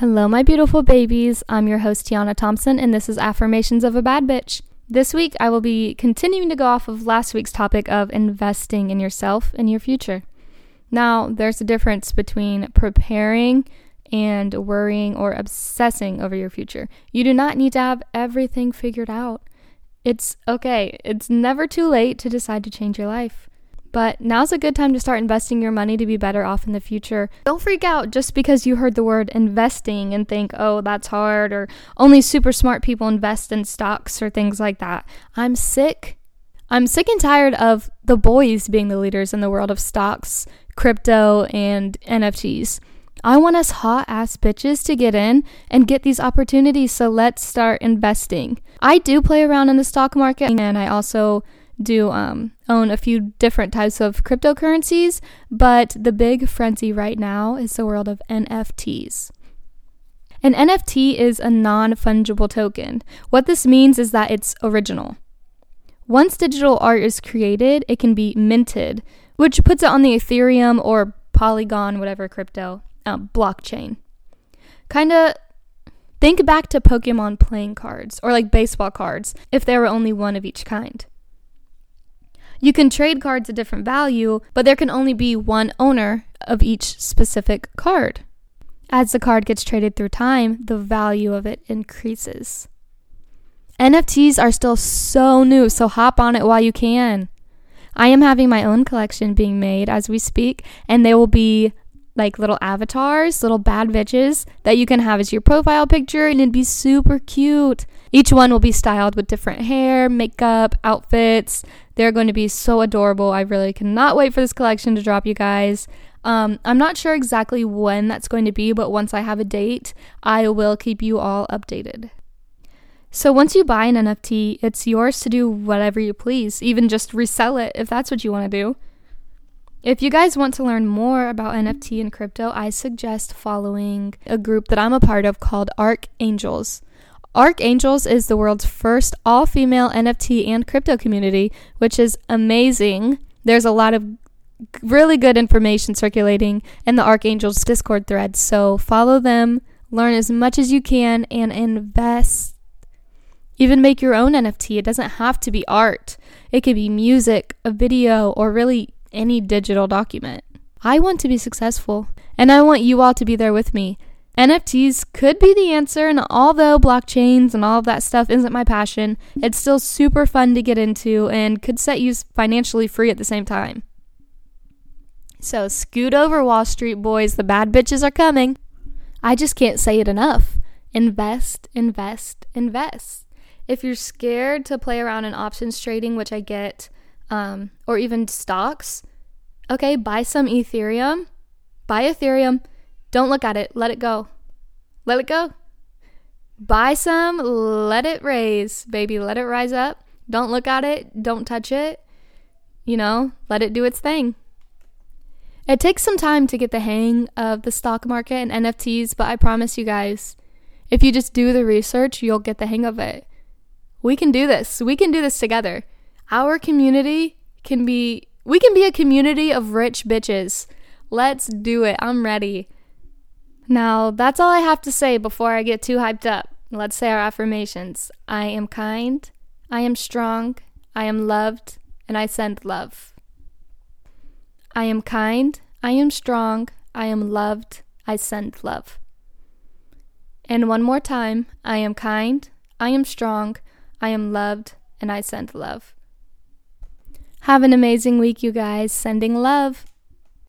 Hello, my beautiful babies. I'm your host, Tiana Thompson, and this is Affirmations of a Bad Bitch. This week, I will be continuing to go off of last week's topic of investing in yourself and your future. Now, there's a difference between preparing and worrying or obsessing over your future. You do not need to have everything figured out. It's okay, it's never too late to decide to change your life. But now's a good time to start investing your money to be better off in the future. Don't freak out just because you heard the word investing and think, oh, that's hard, or only super smart people invest in stocks or things like that. I'm sick. I'm sick and tired of the boys being the leaders in the world of stocks, crypto, and NFTs. I want us hot ass bitches to get in and get these opportunities, so let's start investing. I do play around in the stock market and I also do um, own a few different types of cryptocurrencies, but the big frenzy right now is the world of NFTs. An NFT is a non fungible token. What this means is that it's original. Once digital art is created, it can be minted, which puts it on the Ethereum or Polygon, whatever crypto, um, blockchain. Kind of think back to Pokemon playing cards or like baseball cards if there were only one of each kind. You can trade cards at different value, but there can only be one owner of each specific card. As the card gets traded through time, the value of it increases. NFTs are still so new, so hop on it while you can. I am having my own collection being made as we speak, and they will be like little avatars, little bad bitches that you can have as your profile picture, and it'd be super cute. Each one will be styled with different hair, makeup, outfits. They're going to be so adorable. I really cannot wait for this collection to drop, you guys. Um, I'm not sure exactly when that's going to be, but once I have a date, I will keep you all updated. So once you buy an NFT, it's yours to do whatever you please, even just resell it if that's what you want to do. If you guys want to learn more about NFT and crypto, I suggest following a group that I'm a part of called Archangels. Archangels is the world's first all female NFT and crypto community, which is amazing. There's a lot of really good information circulating in the Archangels Discord thread, so follow them, learn as much as you can, and invest. Even make your own NFT. It doesn't have to be art, it could be music, a video, or really any digital document. I want to be successful, and I want you all to be there with me. NFTs could be the answer, and although blockchains and all of that stuff isn't my passion, it's still super fun to get into and could set you financially free at the same time. So scoot over, Wall Street boys, the bad bitches are coming. I just can't say it enough. Invest, invest, invest. If you're scared to play around in options trading, which I get, um, or even stocks, okay, buy some Ethereum. Buy Ethereum don't look at it. Let it go. Let it go. Buy some, let it raise, baby. Let it rise up. Don't look at it. Don't touch it. You know, let it do its thing. It takes some time to get the hang of the stock market and NFTs, but I promise you guys, if you just do the research, you'll get the hang of it. We can do this. We can do this together. Our community can be, we can be a community of rich bitches. Let's do it. I'm ready. Now, that's all I have to say before I get too hyped up. Let's say our affirmations I am kind, I am strong, I am loved, and I send love. I am kind, I am strong, I am loved, I send love. And one more time I am kind, I am strong, I am loved, and I send love. Have an amazing week, you guys. Sending love.